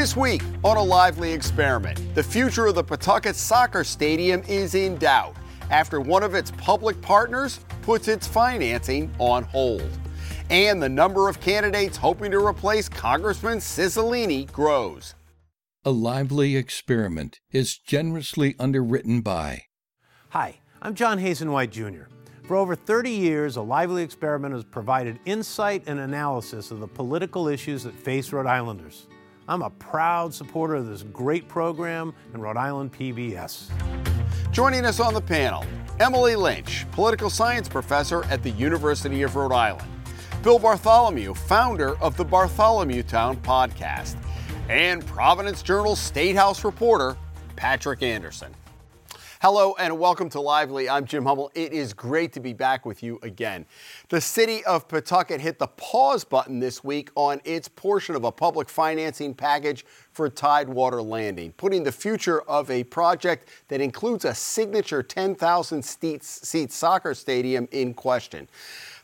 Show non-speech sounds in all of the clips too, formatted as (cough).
This week on a lively experiment, the future of the Pawtucket Soccer Stadium is in doubt after one of its public partners puts its financing on hold. And the number of candidates hoping to replace Congressman Cicilline grows. A Lively Experiment is generously underwritten by. Hi, I'm John Hazen White Jr. For over 30 years, A Lively Experiment has provided insight and analysis of the political issues that face Rhode Islanders. I'm a proud supporter of this great program and Rhode Island PBS. Joining us on the panel, Emily Lynch, political science professor at the University of Rhode Island, Bill Bartholomew, founder of the Bartholomewtown podcast, and Providence Journal State House reporter Patrick Anderson. Hello and welcome to Lively. I'm Jim Hummel. It is great to be back with you again. The city of Pawtucket hit the pause button this week on its portion of a public financing package for Tidewater Landing, putting the future of a project that includes a signature 10,000 seat soccer stadium in question.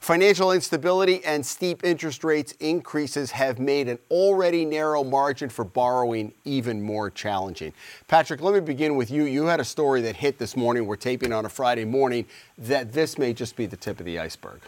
Financial instability and steep interest rates increases have made an already narrow margin for borrowing even more challenging. Patrick, let me begin with you. You had a story that hit this morning. We're taping on a Friday morning that this may just be the tip of the iceberg.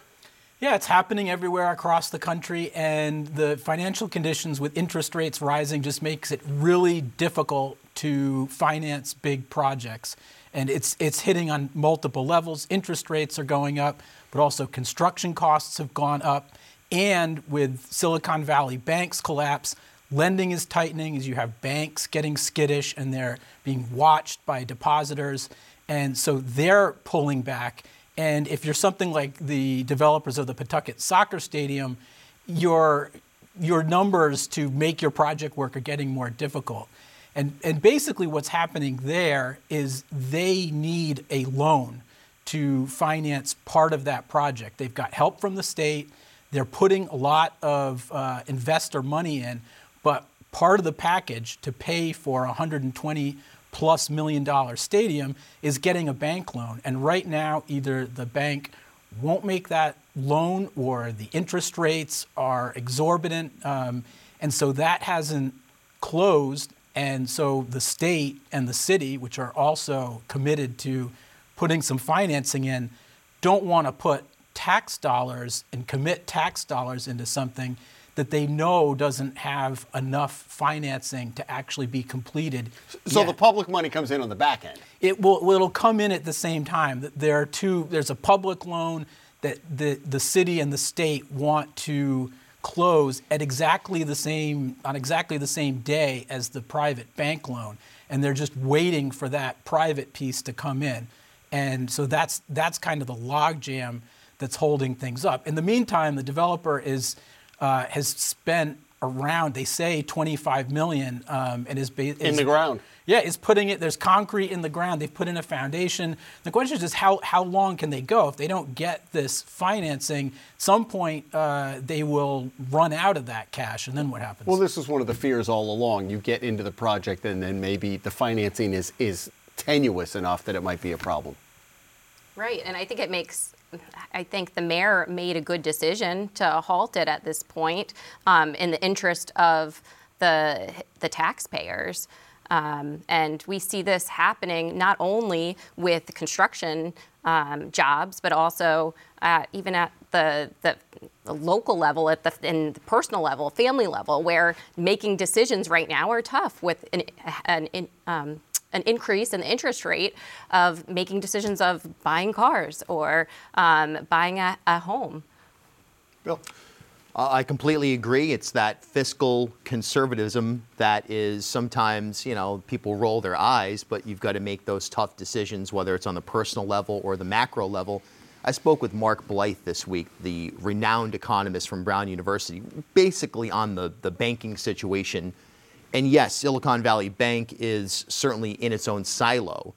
Yeah, it's happening everywhere across the country, and the financial conditions with interest rates rising just makes it really difficult to finance big projects. And it's it's hitting on multiple levels. Interest rates are going up but also construction costs have gone up. And with Silicon Valley Bank's collapse, lending is tightening as you have banks getting skittish and they're being watched by depositors. And so they're pulling back. And if you're something like the developers of the Pawtucket Soccer Stadium, your, your numbers to make your project work are getting more difficult. And, and basically, what's happening there is they need a loan to finance part of that project. They've got help from the state. They're putting a lot of uh, investor money in, but part of the package to pay for a 120 plus million dollar stadium is getting a bank loan. And right now, either the bank won't make that loan or the interest rates are exorbitant. Um, and so that hasn't closed. And so the state and the city, which are also committed to putting some financing in don't want to put tax dollars and commit tax dollars into something that they know doesn't have enough financing to actually be completed. So yet. the public money comes in on the back end. It will it'll come in at the same time. There are two there's a public loan that the the city and the state want to close at exactly the same on exactly the same day as the private bank loan and they're just waiting for that private piece to come in. And so that's that's kind of the logjam that's holding things up. In the meantime, the developer is uh, has spent around they say 25 million um, and is, ba- is in the ground. Yeah, is putting it. There's concrete in the ground. They've put in a foundation. The question is just how how long can they go if they don't get this financing? Some point uh, they will run out of that cash, and then what happens? Well, this is one of the fears all along. You get into the project, and then maybe the financing is is tenuous enough that it might be a problem. Right, and I think it makes I think the mayor made a good decision to halt it at this point um, in the interest of the the taxpayers. Um, and we see this happening not only with construction um, jobs, but also uh, even at the, the, the, local level, at the, in the personal level, family level, where making decisions right now are tough with an, an, um, an increase in the interest rate of making decisions of buying cars or um, buying a, a, home. Bill. I completely agree. It's that fiscal conservatism that is sometimes, you know, people roll their eyes, but you've got to make those tough decisions, whether it's on the personal level or the macro level. I spoke with Mark Blyth this week, the renowned economist from Brown University, basically on the, the banking situation and yes, Silicon Valley Bank is certainly in its own silo,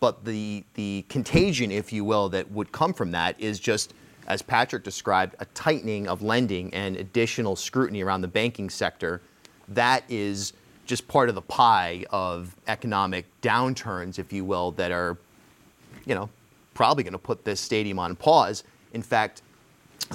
but the the contagion, if you will, that would come from that is just, as Patrick described, a tightening of lending and additional scrutiny around the banking sector. That is just part of the pie of economic downturns, if you will, that are, you know, probably going to put this stadium on pause. In fact,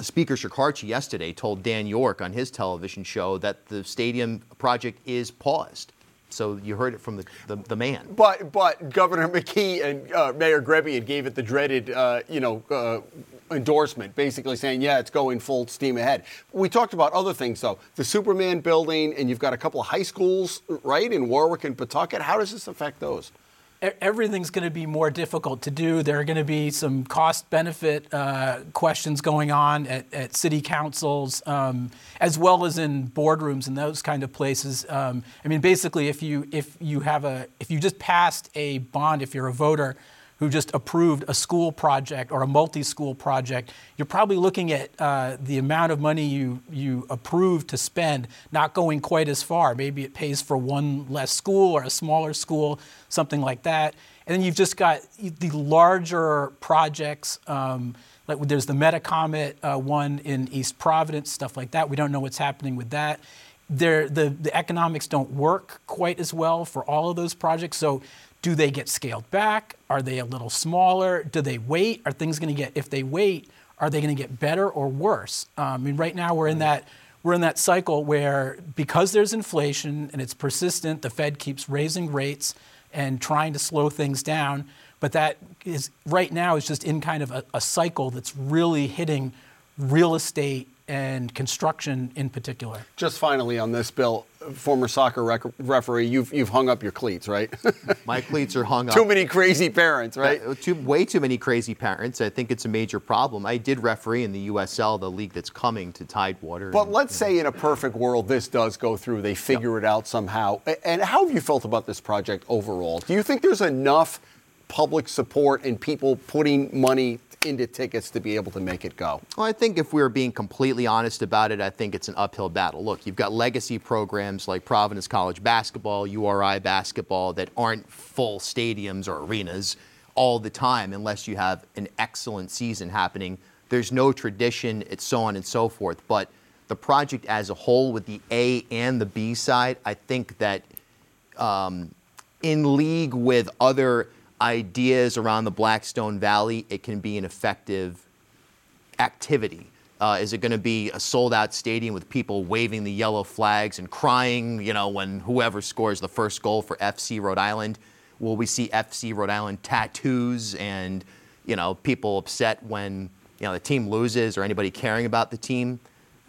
Speaker Shekarchi yesterday told Dan Yorke on his television show that the stadium project is paused. So you heard it from the, the, the man. But but Governor McKee and uh, Mayor Grebien gave it the dreaded, uh, you know, uh, endorsement, basically saying, yeah, it's going full steam ahead. We talked about other things though, the Superman building, and you've got a couple of high schools, right, in Warwick and Pawtucket. How does this affect those? Everything's going to be more difficult to do. There are going to be some cost benefit uh, questions going on at, at city councils, um, as well as in boardrooms and those kind of places. Um, I mean, basically, if you if you have a if you just passed a bond, if you're a voter who just approved a school project or a multi-school project, you're probably looking at uh, the amount of money you you approved to spend not going quite as far. Maybe it pays for one less school or a smaller school, something like that. And then you've just got the larger projects. Um, like there's the Metacomet uh, one in East Providence, stuff like that. We don't know what's happening with that. There, the, the economics don't work quite as well for all of those projects. So do they get scaled back? Are they a little smaller? Do they wait? Are things going to get, if they wait, are they going to get better or worse? Um, I mean, right now we're in that we're in that cycle where because there's inflation and it's persistent, the Fed keeps raising rates and trying to slow things down. But that is right now is just in kind of a, a cycle that's really hitting real estate and construction in particular. Just finally on this, Bill, former soccer rec- referee, you've, you've hung up your cleats, right? (laughs) My cleats are hung up. Too many crazy parents, right? Uh, too, way too many crazy parents. I think it's a major problem. I did referee in the USL, the league that's coming to Tidewater. But and, let's say know. in a perfect world this does go through, they figure yep. it out somehow. And how have you felt about this project overall? Do you think there's enough public support and people putting money into tickets to be able to make it go? Well, I think if we're being completely honest about it, I think it's an uphill battle. Look, you've got legacy programs like Providence College basketball, URI basketball that aren't full stadiums or arenas all the time unless you have an excellent season happening. There's no tradition, it's so on and so forth. But the project as a whole, with the A and the B side, I think that um, in league with other ideas around the Blackstone Valley, it can be an effective activity. Uh, is it going to be a sold out stadium with people waving the yellow flags and crying, you know, when whoever scores the first goal for FC Rhode Island? Will we see FC Rhode Island tattoos and, you know, people upset when, you know, the team loses or anybody caring about the team?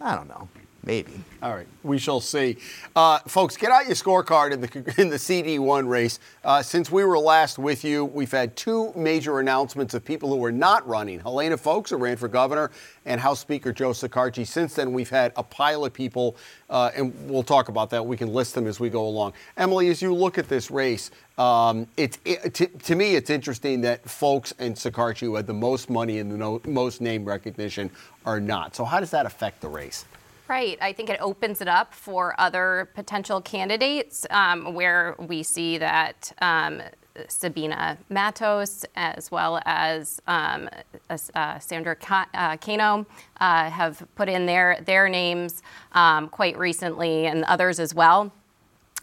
I don't know. Maybe. All right, we shall see. Uh, folks, get out your scorecard in the (laughs) in the CD1 race. Uh, since we were last with you, we've had two major announcements of people who are not running. Helena Foulkes, who ran for governor, and House Speaker Joe Shekarchi. Since then, we've had a pile of people, uh, and we'll talk about that. We can list them as we go along. Emily, as you look at this race, um, it's it, to, to, me, it's interesting that Foulkes and Shekarchi, who had the most money and the no, most name recognition, are not. So, how does that affect the race? Right. I think it opens it up for other potential candidates um, where we see that um, Sabina Matos as well as um, uh, Sandra uh, Cano uh, have put in their, their names um, quite recently and others as well.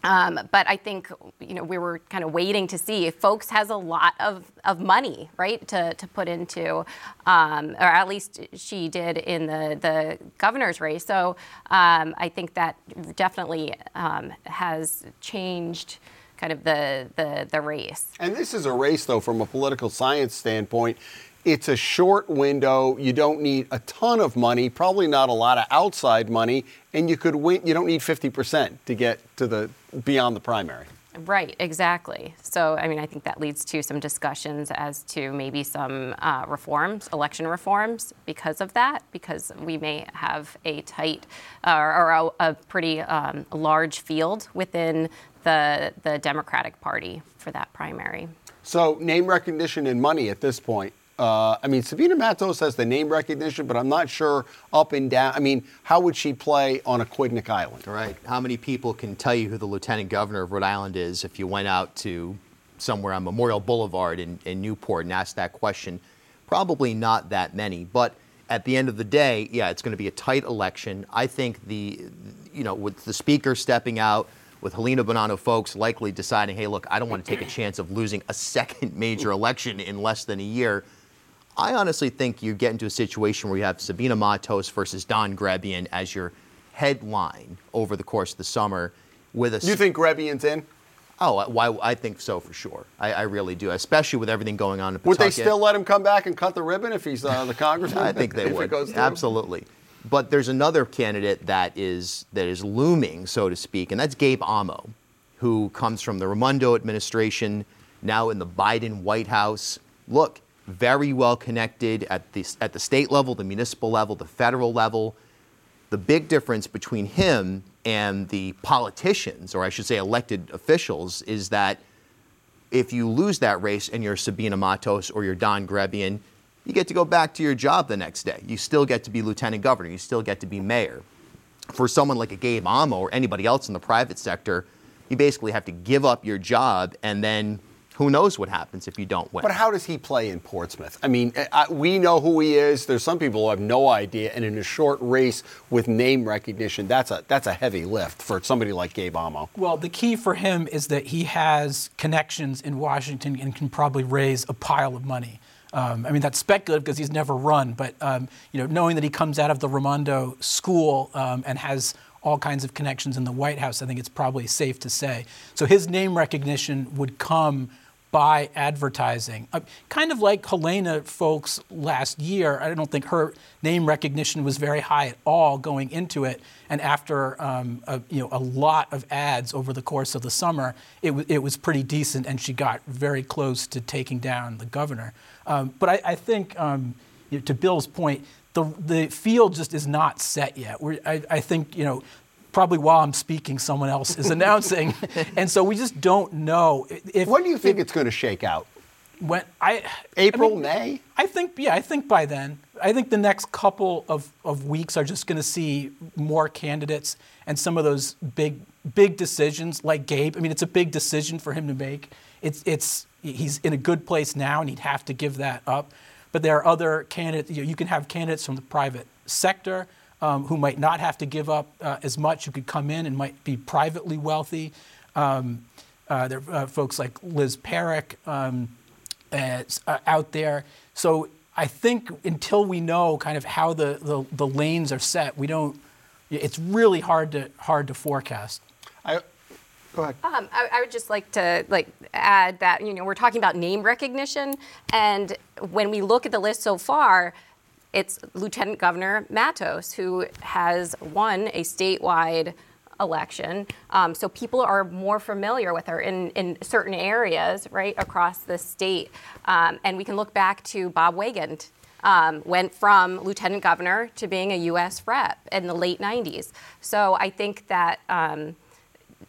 Um, but I think you know we were kind of waiting to see if Foulkes has a lot of, of money, right, to, to put into, um, or at least she did in the, the governor's race. So um, I think that definitely um, has changed kind of the, the the race. And this is a race, though, from a political science standpoint. It's a short window. You don't need a ton of money, probably not a lot of outside money, and you could win. You don't need 50% to get to the beyond the primary. Right, exactly. So, I mean, I think that leads to some discussions as to maybe some uh, reforms, election reforms, because of that, because we may have a tight uh, or a, a pretty um, large field within the the Democratic Party for that primary. So, name recognition and money at this point uh, I mean, Sabina Matos has the name recognition, but I'm not sure up and down. I mean, how would she play on Aquidneck Island? Right. How many people can tell you who the lieutenant governor of Rhode Island is if you went out to somewhere on Memorial Boulevard in, in Newport and asked that question? Probably not that many. But at the end of the day, yeah, it's going to be a tight election. I think the, you know, with the speaker stepping out, with Helena Buonanno Foulkes likely deciding, hey, look, I don't want to take a chance of losing a second major election in less than a year. I honestly think you get into a situation where you have Sabina Matos versus Don Grebien as your headline over the course of the summer with a You think Grebien's in? Oh, why? I think so for sure. I, I really do, especially with everything going on in Would they still let him come back and cut the ribbon if he's uh, the congressman? I think they (laughs) would. Absolutely. But there's another candidate that is that is looming, so to speak, and that's Gabe Amo, who comes from the Raimondo administration, now in the Biden White House. Look, very well connected at the at the state level, the municipal level, the federal level. The big difference between him and the politicians, or I should say elected officials, is that if you lose that race and you're Sabina Matos or you're Don Grebien, you get to go back to your job the next day. You still get to be lieutenant governor. You still get to be mayor. For someone like a Gabe Amo or anybody else in the private sector, you basically have to give up your job and then who knows what happens if you don't win. But how does he play in Portsmouth? I mean, I, we know who he is. There's some people who have no idea, and in a short race with name recognition, that's a that's a heavy lift for somebody like Gabe Amo. Well, the key for him is that he has connections in Washington and can probably raise a pile of money. Um, I mean, that's speculative because he's never run, but um, you know, knowing that he comes out of the Raimondo School um, and has all kinds of connections in the White House, I think it's probably safe to say. So his name recognition would come by advertising. Uh, kind of like Helena Foulkes last year. I don't think her name recognition was very high at all going into it. And after um, a, you know, a lot of ads over the course of the summer, it, w- it was pretty decent, and she got very close to taking down the governor. Um, but I, I think, um, you know, to Bill's point, the, the field just is not set yet. I, I think, you know, probably while I'm speaking, someone else is (laughs) announcing, and so we just don't know. If, When do you think if- it's going to shake out? when I April, I mean, May? I think yeah, I think by then. I think the next couple of, of weeks are just going to see more candidates and some of those big big decisions like Gabe. I mean, it's a big decision for him to make. It's it's he's in a good place now and he'd have to give that up. But there are other candidates. You, know, you can have candidates from the private sector um, who might not have to give up uh, as much, who could come in and might be privately wealthy. Um, uh, there are uh, folks like Liz Perrick. Um, uh, uh, out there. So I think until we know kind of how the, the, the lanes are set, we don't. It's really hard to hard to forecast. I, go ahead. Um, I, I would just like to like add that you know we're talking about name recognition, and when we look at the list so far, it's Lieutenant Governor Matos who has won a statewide election. Um, so people are more familiar with her in, in certain areas, right, across the state. Um, and we can look back to Bob Weygand. Um, went from lieutenant governor to being a U.S. rep in the late 90s. So I think that um,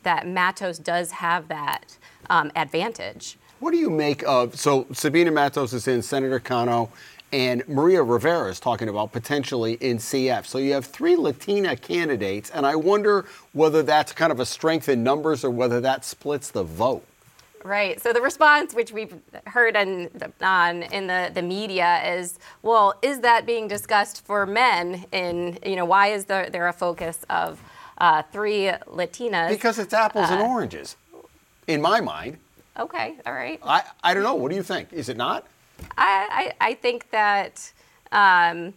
that Matos does have that um, advantage. What do you make of? So Sabina Matos is in, Senator Cano, and Maria Rivera is talking about potentially in CF. So you have three Latina candidates, and I wonder whether that's kind of a strength in numbers or whether that splits the vote. Right. So the response, which we've heard on, on in the, the media, is, well, is that being discussed for men? In you know, why is there, there a focus of uh, three Latinas? Because it's apples and oranges, in my mind. okay, all right. I, I don't know. What do you think? Is it not? I, I, I think that um,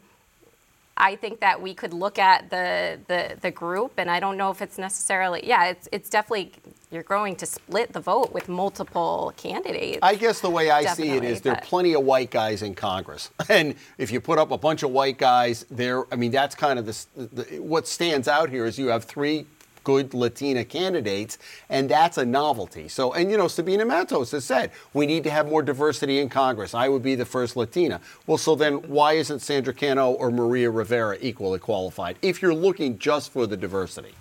I think that we could look at the, the the group, and I don't know if it's necessarily. Yeah, it's it's definitely you're going to split the vote with multiple candidates. I guess the way I see it is there are plenty of white guys in Congress, (laughs) and if you put up a bunch of white guys, there. I mean, that's kind of the, the what stands out here is you have three good Latina candidates, and that's a novelty. So, and you know, Sabina Matos has said we need to have more diversity in Congress. I would be the first Latina. Well, so then why isn't Sandra Cano or Maria Rivera equally qualified if you're looking just for the diversity?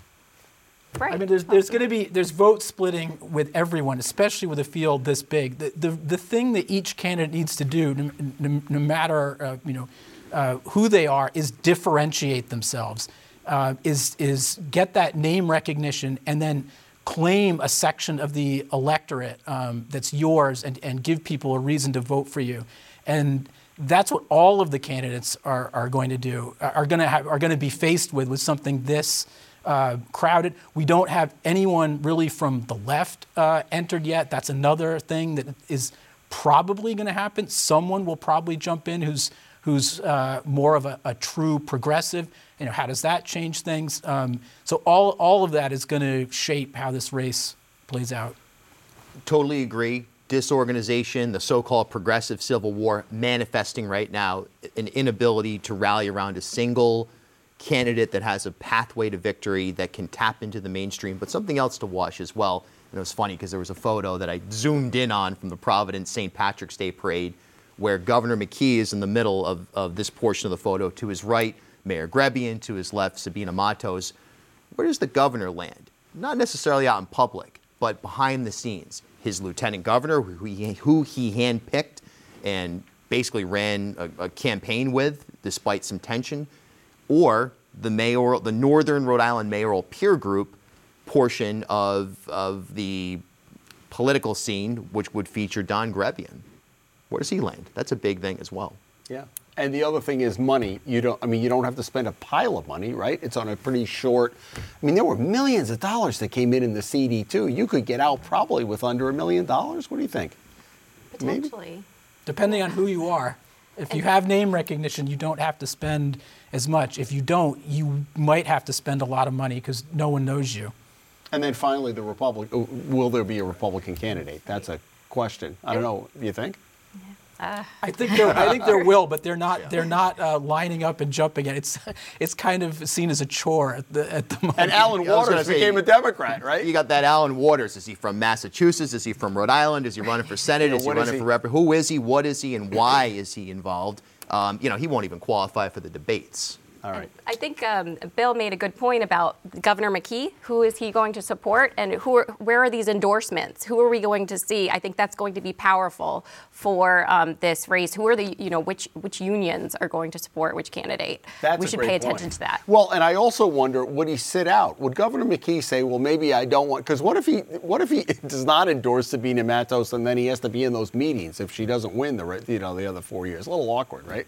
right. I mean, there's, there's going to be there's vote splitting with everyone, especially with a field this big. The, the, the thing that each candidate needs to do, no, no, no matter uh, you know uh, who they are, is differentiate themselves. Uh, is is get that name recognition and then claim a section of the electorate um, that's yours and, and give people a reason to vote for you. And that's what all of the candidates are, are going to do, are going to have, are going to be faced with, with something this uh, crowded. We don't have anyone really from the left uh, entered yet. That's another thing that is probably going to happen. Someone will probably jump in who's who's uh, more of a, a, true progressive. You know, how does that change things? Um, so all all of that is going to shape how this race plays out. Totally agree. Disorganization, the so-called progressive civil war, manifesting right now, an inability to rally around a single candidate that has a pathway to victory that can tap into the mainstream. But something else to watch as well. And it was funny because there was a photo that I zoomed in on from the Providence St. Patrick's Day parade where Governor McKee is in the middle of, of this portion of the photo. To his right, Mayor Grebien. To his left, Sabina Matos. Where does the governor land? Not necessarily out in public, but behind the scenes. His lieutenant governor, who he, who he handpicked and basically ran a, a campaign with despite some tension, or the mayoral, the Northern Rhode Island mayoral peer group portion of, of the political scene, which would feature Don Grebien. Where does he land? That's a big thing as well. Yeah. And the other thing is money. You don't. I mean, you don't have to spend a pile of money, right? It's on a pretty short. I mean, there were millions of dollars that came in in the CD too. You could get out probably with under a million dollars. What do you think? Potentially. Maybe? Depending on who you are. If you have name recognition, you don't have to spend as much. If you don't, you might have to spend a lot of money because no one knows you. And then finally, the Republic. Uh, will there be a Republican candidate? That's a question. I don't know. You think? Uh. I think there, I think there will, but they're not. They're not uh, lining up and jumping it. It's it's kind of seen as a chore at the at the moment. And Allen Waters became a Democrat, right? You got that Allen Waters. Is he from Massachusetts? Is he from Rhode Island? Is he running for Senate? is he running is he? for rep? Who is he? What is he? And why is he involved? Um, you know, he won't even qualify for the debates. All right. I think um, Bill made a good point about Governor McKee. Who is he going to support, and who are, where are these endorsements? Who are we going to see? I think that's going to be powerful for um, this race. Who are the you know which which unions are going to support which candidate? That's we should pay attention to that. Well, and I also wonder would he sit out? Would Governor McKee say, well, maybe I don't want? Because what if he what if he (laughs) does not endorse Sabina Matos, and then he has to be in those meetings if she doesn't win the you know the other four years? A little awkward, right?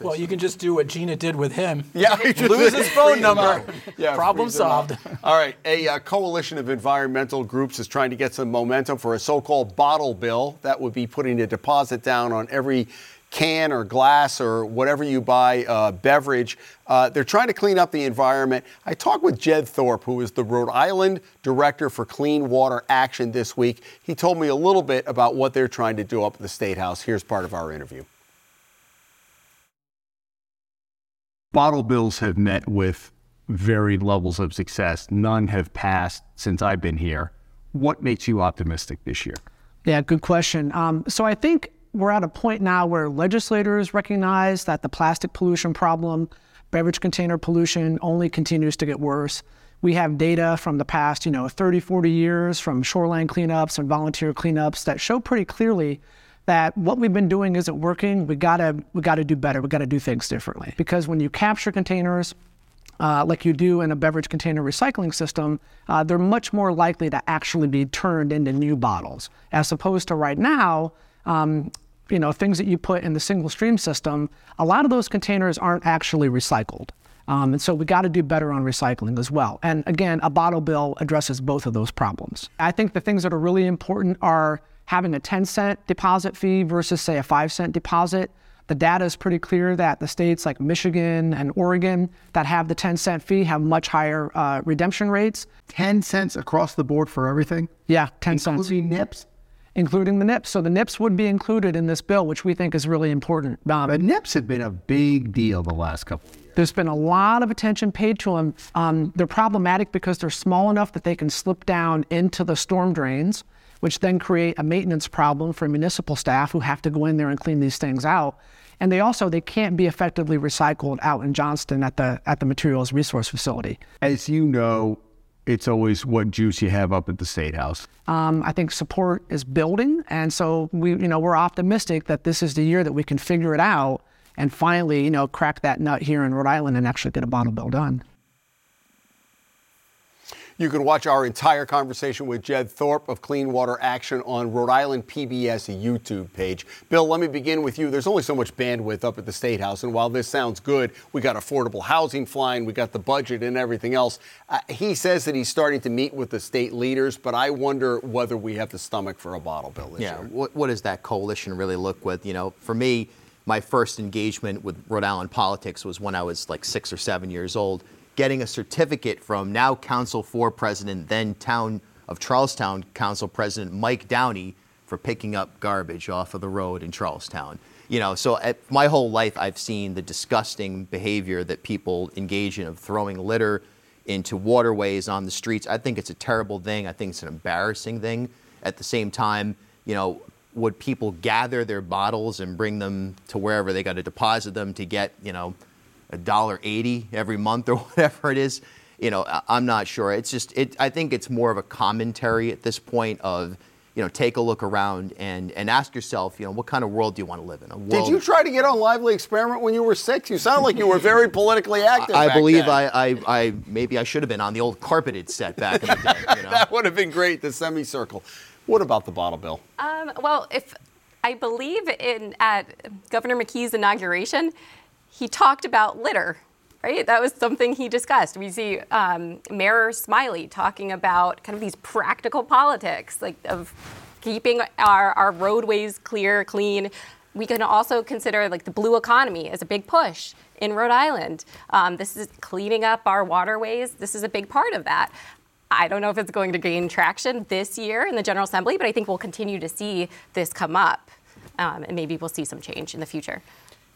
Well, you can just do what Gina did with him. (laughs) Yeah, lose his (laughs) phone number. yeah, problem solved. All right, a uh, coalition of environmental groups is trying to get some momentum for a so-called bottle bill that would be putting a deposit down on every can or glass or whatever you buy, uh, beverage. Uh, they're trying to clean up the environment. I talked with Jed Thorp, who is the Rhode Island Director for Clean Water Action this week. He told me a little bit about what they're trying to do up at the State House. Here's part of our interview. Bottle bills have met with varied levels of success. None have passed since I've been here. What makes you optimistic this year? Yeah, good question. Um, so I think we're at a point now where legislators recognize that the plastic pollution problem, beverage container pollution, only continues to get worse. We have data from the past, you know, 30, 40 years from shoreline cleanups and volunteer cleanups that show pretty clearly that what we've been doing isn't working. We gotta we gotta do better. We gotta do things differently. Because when you capture containers, uh, like you do in a beverage container recycling system, uh, they're much more likely to actually be turned into new bottles, as opposed to right now. Um, you know, things that you put in the single stream system, a lot of those containers aren't actually recycled. Um, and so we got to do better on recycling as well. And again, a bottle bill addresses both of those problems. I think the things that are really important are having a 10 cent deposit fee versus, say, a 5 cent deposit. The data is pretty clear that the states like Michigan and Oregon that have the 10 cent fee have much higher uh, redemption rates. 10 cents across the board for everything? Yeah, 10 including cents. Including NIPS? Including the NIPS. So the NIPS would be included in this bill, which we think is really important. Um, but NIPS have been a big deal the last couple of years. There's been a lot of attention paid to them. Um, they're problematic because they're small enough that they can slip down into the storm drains which then create a maintenance problem for municipal staff who have to go in there and clean these things out. And they also they can't be effectively recycled out in Johnston at the at the materials resource facility. As you know, it's always what juice you have up at the state house. Um, I think support is building, and so we you know we're optimistic that this is the year that we can figure it out and finally you know crack that nut here in Rhode Island and actually get a bottle bill done. You can watch our entire conversation with Jed Thorp of Clean Water Action on Rhode Island PBS YouTube page. Bill, let me begin with you. There's only so much bandwidth up at the State House, and while this sounds good, we got affordable housing flying, we got the budget and everything else. Uh, he says that he's starting to meet with the state leaders, but I wonder whether we have the stomach for a bottle bill this yeah, year. what, what does that coalition really look with? You know, for me, my first engagement with Rhode Island politics was when I was like six or seven years old, getting a certificate from now Council 4 President, then Town of Charlestown Council President Mike Downey for picking up garbage off of the road in Charlestown. You know, so at, my whole life I've seen the disgusting behavior that people engage in of throwing litter into waterways on the streets. I think it's a terrible thing. I think it's an embarrassing thing. At the same time, you know, would people gather their bottles and bring them to wherever they got to deposit them to get, you know, a dollar eighty every month or (laughs) whatever it is? You know, I- I'm not sure. It's just, it. I think it's more of a commentary at this point of, you know, take a look around and and ask yourself, you know, what kind of world do you want to live in? A world, Did you try to get on Lively Experiment when you were six? You sound like you were very politically active. I back believe then. I, I, I maybe I should have been on the old carpeted set back in the day. You (laughs) know? That would have been great, the semicircle. What about the bottle bill? Um, well, if I believe in at Governor McKee's inauguration, he talked about litter. Right, that was something he discussed. We see um, Mayor Smiley talking about kind of these practical politics, like of keeping our, our roadways clear, clean. We can also consider like the blue economy as a big push in Rhode Island. Um, this is cleaning up our waterways. This is a big part of that. I don't know if it's going to gain traction this year in the General Assembly, but I think we'll continue to see this come up, um, and maybe we'll see some change in the future.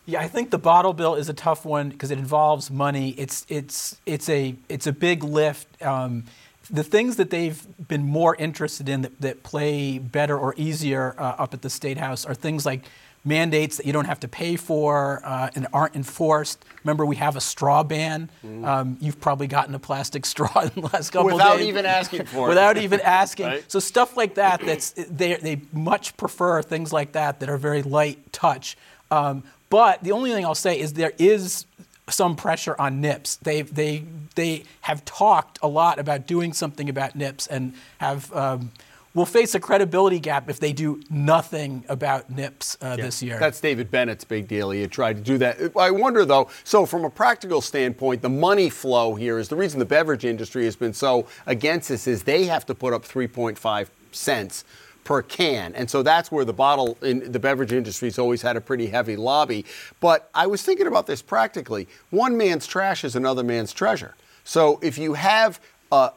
Yeah, I think the bottle bill is a tough one because it involves money. It's it's it's a it's a big lift. Um, the things that they've been more interested in that, that play better or easier uh, up at the state house are things like mandates that you don't have to pay for uh, and aren't enforced. Remember, we have a straw ban. Um, you've probably gotten a plastic (laughs) straw in the last couple. Without days. even asking for it. Without even (laughs) asking. Right. So stuff like that. That's they they much prefer things like that that are very light touch. Um, but the only thing I'll say is there is some pressure on NIPS. They they they have talked a lot about doing something about NIPS and have. Um, will face a credibility gap if they do nothing about NIPS uh, this year. That's David Bennett's big deal. He had tried to do that. I wonder, though, so from a practical standpoint, the money flow here is the reason the beverage industry has been so against this is they have to put up 3.5 cents per can. And so that's where the bottle in the beverage industry has always had a pretty heavy lobby. But I was thinking about this practically. One man's trash is another man's treasure. So if you have uh,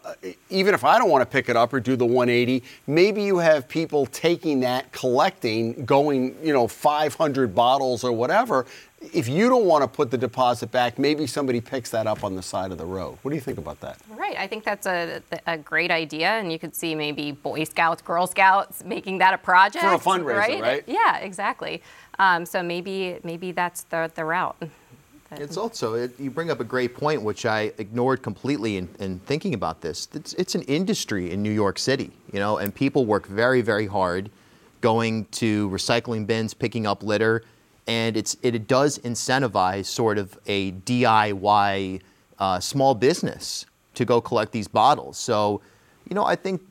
even if I don't want to pick it up or do the 180, maybe you have people taking that, collecting, going, you know, 500 bottles or whatever. If you don't want to put the deposit back, maybe somebody picks that up on the side of the road. What do you think about that? Right. I think that's a, a great idea, and you could see maybe Boy Scouts, Girl Scouts making that a project For a fundraiser, right? Yeah, exactly. Um, so maybe maybe that's the the route. It's also, it, you bring up a great point, which I ignored completely in, in thinking about this. It's, it's an industry in New York City, you know, and people work very, very hard going to recycling bins, picking up litter, and it's, it, it does incentivize sort of a DIY uh, small business to go collect these bottles. So, you know, I think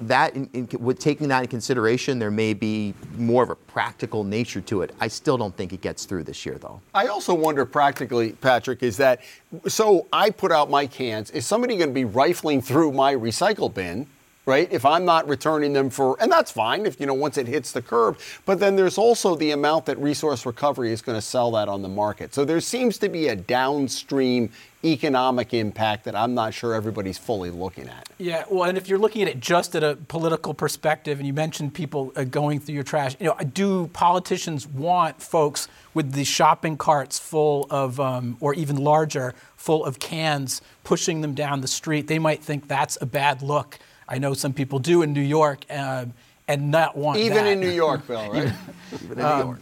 that in, in, with taking that in consideration, there may be more of a practical nature to it. I still don't think it gets through this year, though. I also wonder practically, Patrick, is that so I put out my cans. Is somebody going to be rifling through my recycle bin? Right, if I'm not returning them for, and that's fine if you know once it hits the curb. But then there's also the amount that Resource Recovery is going to sell that on the market. So there seems to be a downstream economic impact that I'm not sure everybody's fully looking at. Yeah, well, and if you're looking at it just at a political perspective, and you mentioned people uh, going through your trash, you know, do politicians want folks with the shopping carts full of, um, or even larger, full of cans, pushing them down the street? They might think that's a bad look. I know some people do in New York, uh, and not want Even that. in New York, Bill, right? (laughs) Even in New York.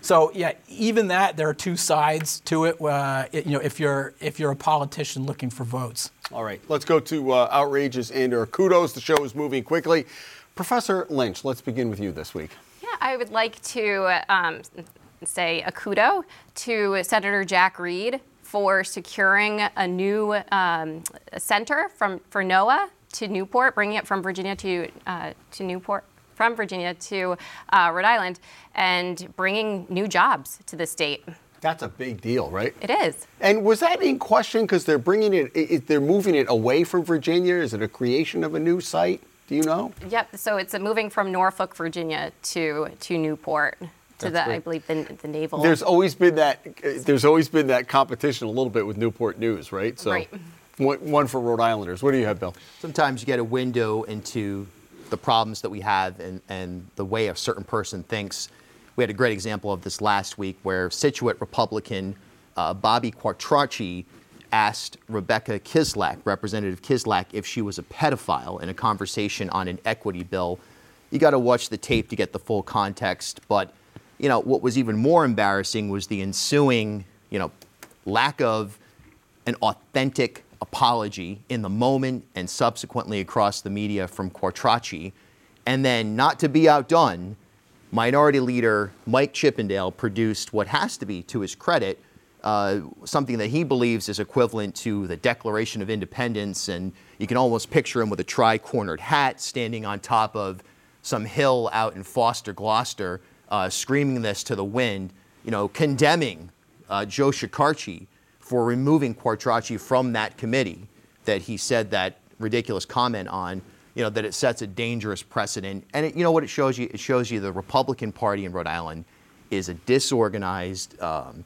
So yeah, even that there are two sides to it. Uh, it- you know, if you're if you're a politician looking for votes. All right, let's go to uh, outrages and or kudos. The show is moving quickly. Professor Lynch, let's begin with you this week. Yeah, I would like to um, say a kudo to Senator Jack Reed for securing a new um, center from for NOAA to Newport, bringing it from Virginia to uh, to Newport from Virginia to uh, Rhode Island, and bringing new jobs to the state. That's a big deal, right? It is. And was that in question because they're bringing it, it, they're moving it away from Virginia? Is it a creation of a new site? Do you know? Yep. So it's a moving from Norfolk, Virginia, to to Newport, to the I believe the, the naval. There's always been that. There's always been that competition a little bit with Newport News, right? So, Right. One, for Rhode Islanders. What do you have, Bill? Sometimes you get a window into the problems that we have and, and the way a certain person thinks. We had a great example of this last week where Scituate Republican uh, Bobby Quattrocchi asked Rebecca Kislak, Representative Kislak, if she was a pedophile in a conversation on an equity bill. You got to watch the tape to get the full context, but you know what was even more embarrassing was the ensuing, you know, lack of an authentic apology in the moment and subsequently across the media from Quattrocchi. And then, not to be outdone, Minority Leader Mike Chippendale produced what has to be, to his credit, uh, something that he believes is equivalent to the Declaration of Independence. And you can almost picture him with a tri cornered hat standing on top of some hill out in Foster, Gloucester, uh, screaming this to the wind, you know, condemning uh, Joe Shekarchi for removing Quattrocchi from that committee that he said that ridiculous comment on, you know, that it sets a dangerous precedent. And it, you know what it shows you? It shows you the Republican Party in Rhode Island is a disorganized, um,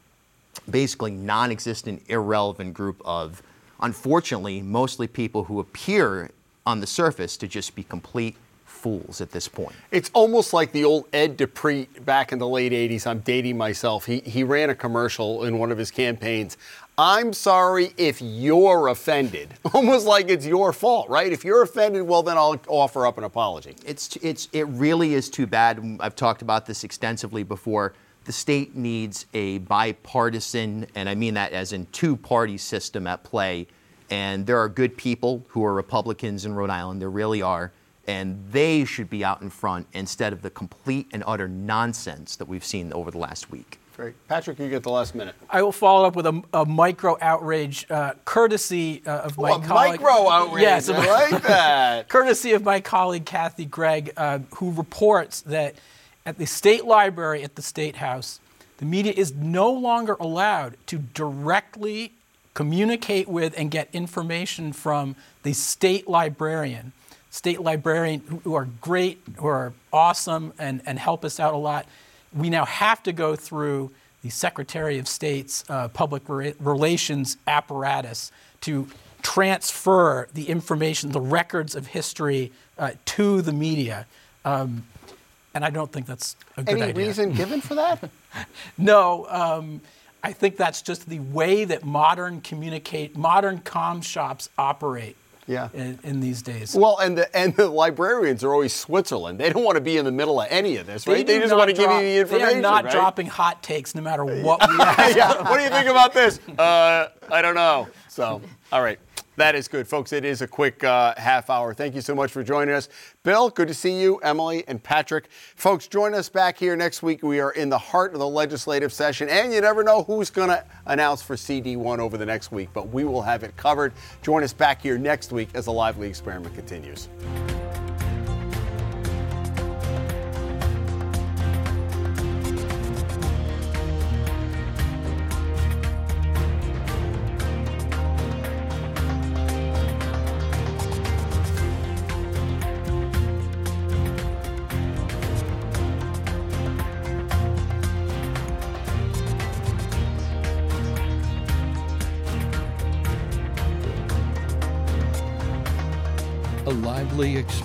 basically non existent, irrelevant group of, unfortunately, mostly people who appear on the surface to just be complete fools at this point. It's almost like the old Ed DiPrete back in the late 80s. I'm dating myself. He, he ran a commercial in one of his campaigns. I'm sorry if you're offended. (laughs) Almost like it's your fault, right? If you're offended, well, then I'll offer up an apology. It's, it's, it really is too bad. I've talked about this extensively before. The state needs a bipartisan, and I mean that as in two party system at play. And there are good people who are Republicans in Rhode Island. There really are. And they should be out in front instead of the complete and utter nonsense that we've seen over the last week. Great. Patrick, you get the last minute. I will follow up with a, a micro outrage, uh, courtesy uh, of my Oh, colleague. micro outrage. Yes, I like (laughs) that. courtesy of my colleague Kathy Gregg, uh, who reports that at the state library at the state house, the media is no longer allowed to directly communicate with and get information from the state librarian. State librarian who- who are great, who are awesome, and, and help us out a lot. We now have to go through the Secretary of State's uh, public re- relations apparatus to transfer the information, the records of history uh, to the media. Um, and I don't think that's a good Any idea. Any reason given for that? (laughs) No, um, I think that's just the way that modern communicate, modern comm shops operate. Yeah. In, in these days. Well, and the and the librarians are always Switzerland. They don't want to be in the middle of any of this, right? They, do just want to give you the information. They are not right? dropping hot takes no matter what we (laughs) ask. yeah. What do you think about this? Uh, I don't know. So, all right. That is good, folks. It is a quick uh, half hour. Thank you so much for joining us. Bill, good to see you. Emily and Patrick. Folks, join us back here next week. We are in the heart of the legislative session, and you never know who's going to announce for CD1 over the next week, but we will have it covered. Join us back here next week as the lively experiment continues.